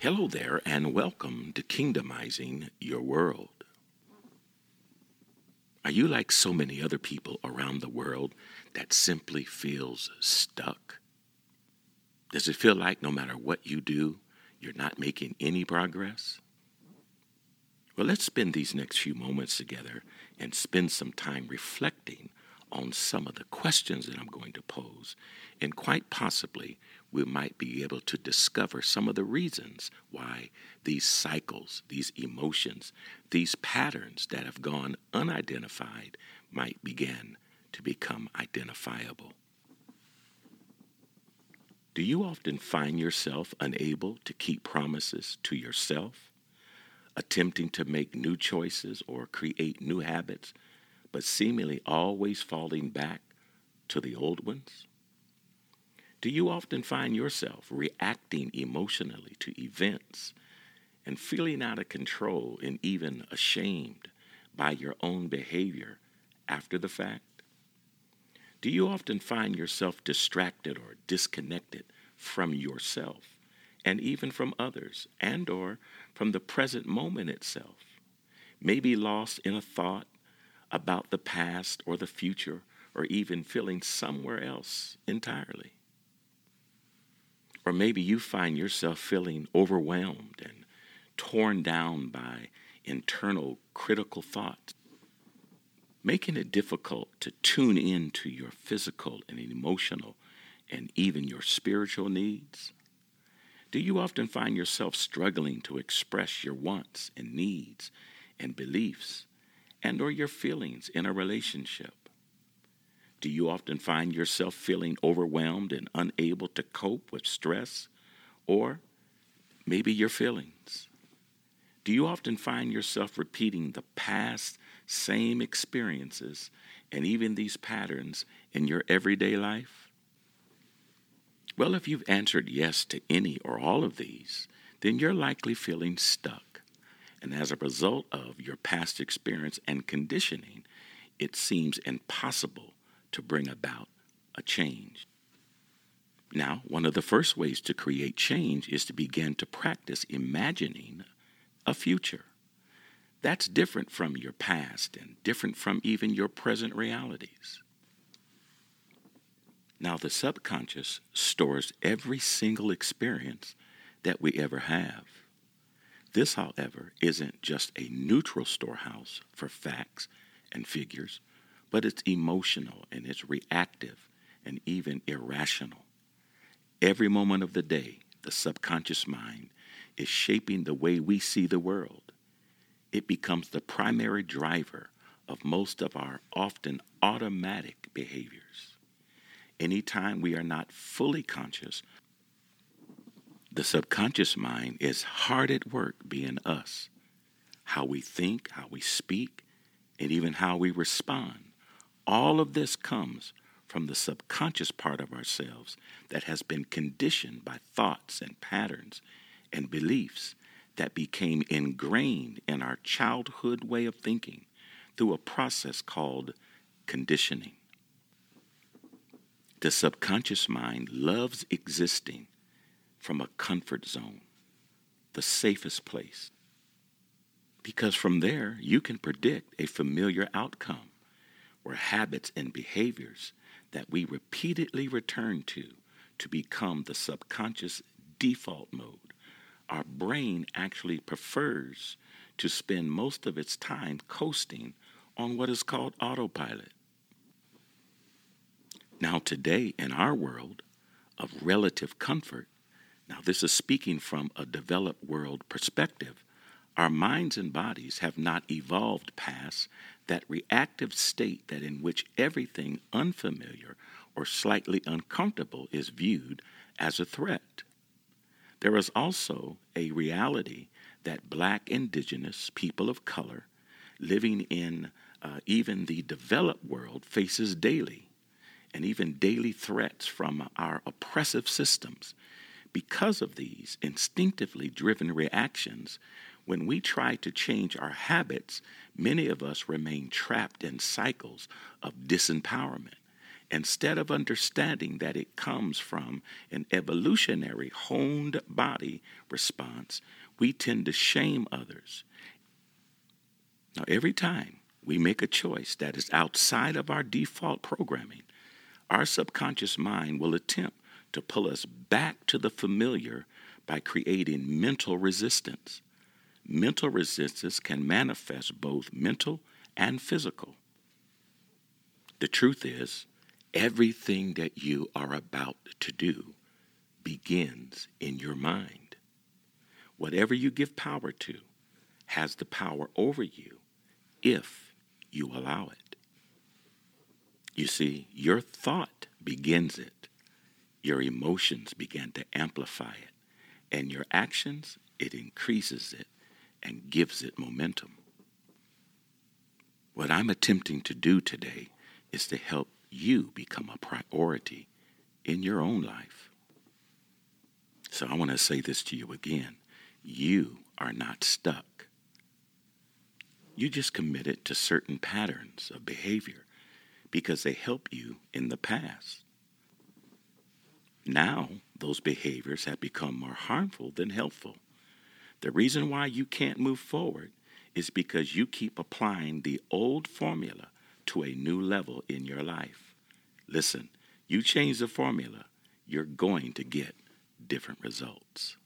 Hello there, and welcome to Kingdomizing Your World. Are you like so many other people around the world that simply feels stuck? Does it feel like no matter what you do, you're not making any progress? Well, let's spend these next few moments together and spend some time reflecting on some of the questions that I'm going to pose. And quite possibly, we might be able to discover some of the reasons why these cycles, these emotions, these patterns that have gone unidentified might begin to become identifiable. Do you often find yourself unable to keep promises to yourself, attempting to make new choices or create new habits but seemingly always falling back to the old ones? Do you often find yourself reacting emotionally to events and feeling out of control and even ashamed by your own behavior after the fact? Do you often find yourself distracted or disconnected from yourself and even from others and or from the present moment itself? Maybe lost in a thought about the past or the future, or even feeling somewhere else entirely. Or maybe you find yourself feeling overwhelmed and torn down by internal critical thoughts, making it difficult to tune in to your physical and emotional and even your spiritual needs? Do you often find yourself struggling to express your wants and needs and beliefs and or your feelings in a relationship? Do you often find yourself feeling overwhelmed and unable to cope with stress or maybe your feelings? Do you often find yourself repeating the past same experiences and even these patterns in your everyday life? Well, if you've answered yes to any or all of these, then you're likely feeling stuck. And as a result of your past experience and conditioning, it seems impossible to bring about a change. Now, one of the first ways to create change is to begin to practice imagining a future. That's different from your past and different from even your present realities. Now, the subconscious stores every single experience that we ever have. This, however, isn't just a neutral storehouse for facts and figures, but it's emotional and it's reactive and even irrational. Every moment of the day, the subconscious mind is shaping the way we see the world. It becomes the primary driver of most of our often automatic behaviors. Anytime we are not fully conscious the subconscious mind is hard at work being us. How we think, how we speak, and even how we respond. All of this comes from the subconscious part of ourselves that has been conditioned by thoughts and patterns and beliefs that became ingrained in our childhood way of thinking through a process called conditioning. The subconscious mind loves existing from a comfort zone, the safest place. Because from there, you can predict a familiar outcome where habits and behaviors that we repeatedly return to to become the subconscious default mode. Our brain actually prefers to spend most of its time coasting on what is called autopilot. Now, today in our world of relative comfort, now, this is speaking from a developed world perspective. Our minds and bodies have not evolved past that reactive state that in which everything unfamiliar or slightly uncomfortable is viewed as a threat. There is also a reality that black indigenous people of color living in uh, even the developed world faces daily and even daily threats from our oppressive systems because of these instinctively driven reactions, when we try to change our habits, many of us remain trapped in cycles of disempowerment instead of understanding that it comes from an evolutionary honed body response, we tend to shame others. Now, every time we make a choice that is outside of our default programming, our subconscious mind will attempt to pull us back to the familiar by creating mental resistance. Mental resistance can manifest both mental and physical. The truth is, everything that you are about to do begins in your mind. Whatever you give power to has the power over you if you allow it. You see, your thought begins it, your emotions begin to amplify it, and your actions, it increases it and gives it momentum. What I'm attempting to do today is to help you become a priority in your own life. So I want to say this to you again. You are not stuck. You just committed to certain patterns of behavior because they help you in the past. Now, those behaviors have become more harmful than helpful. The reason why you can't move forward is because you keep applying the old formula to a new level in your life. Listen, you change the formula, you're going to get different results.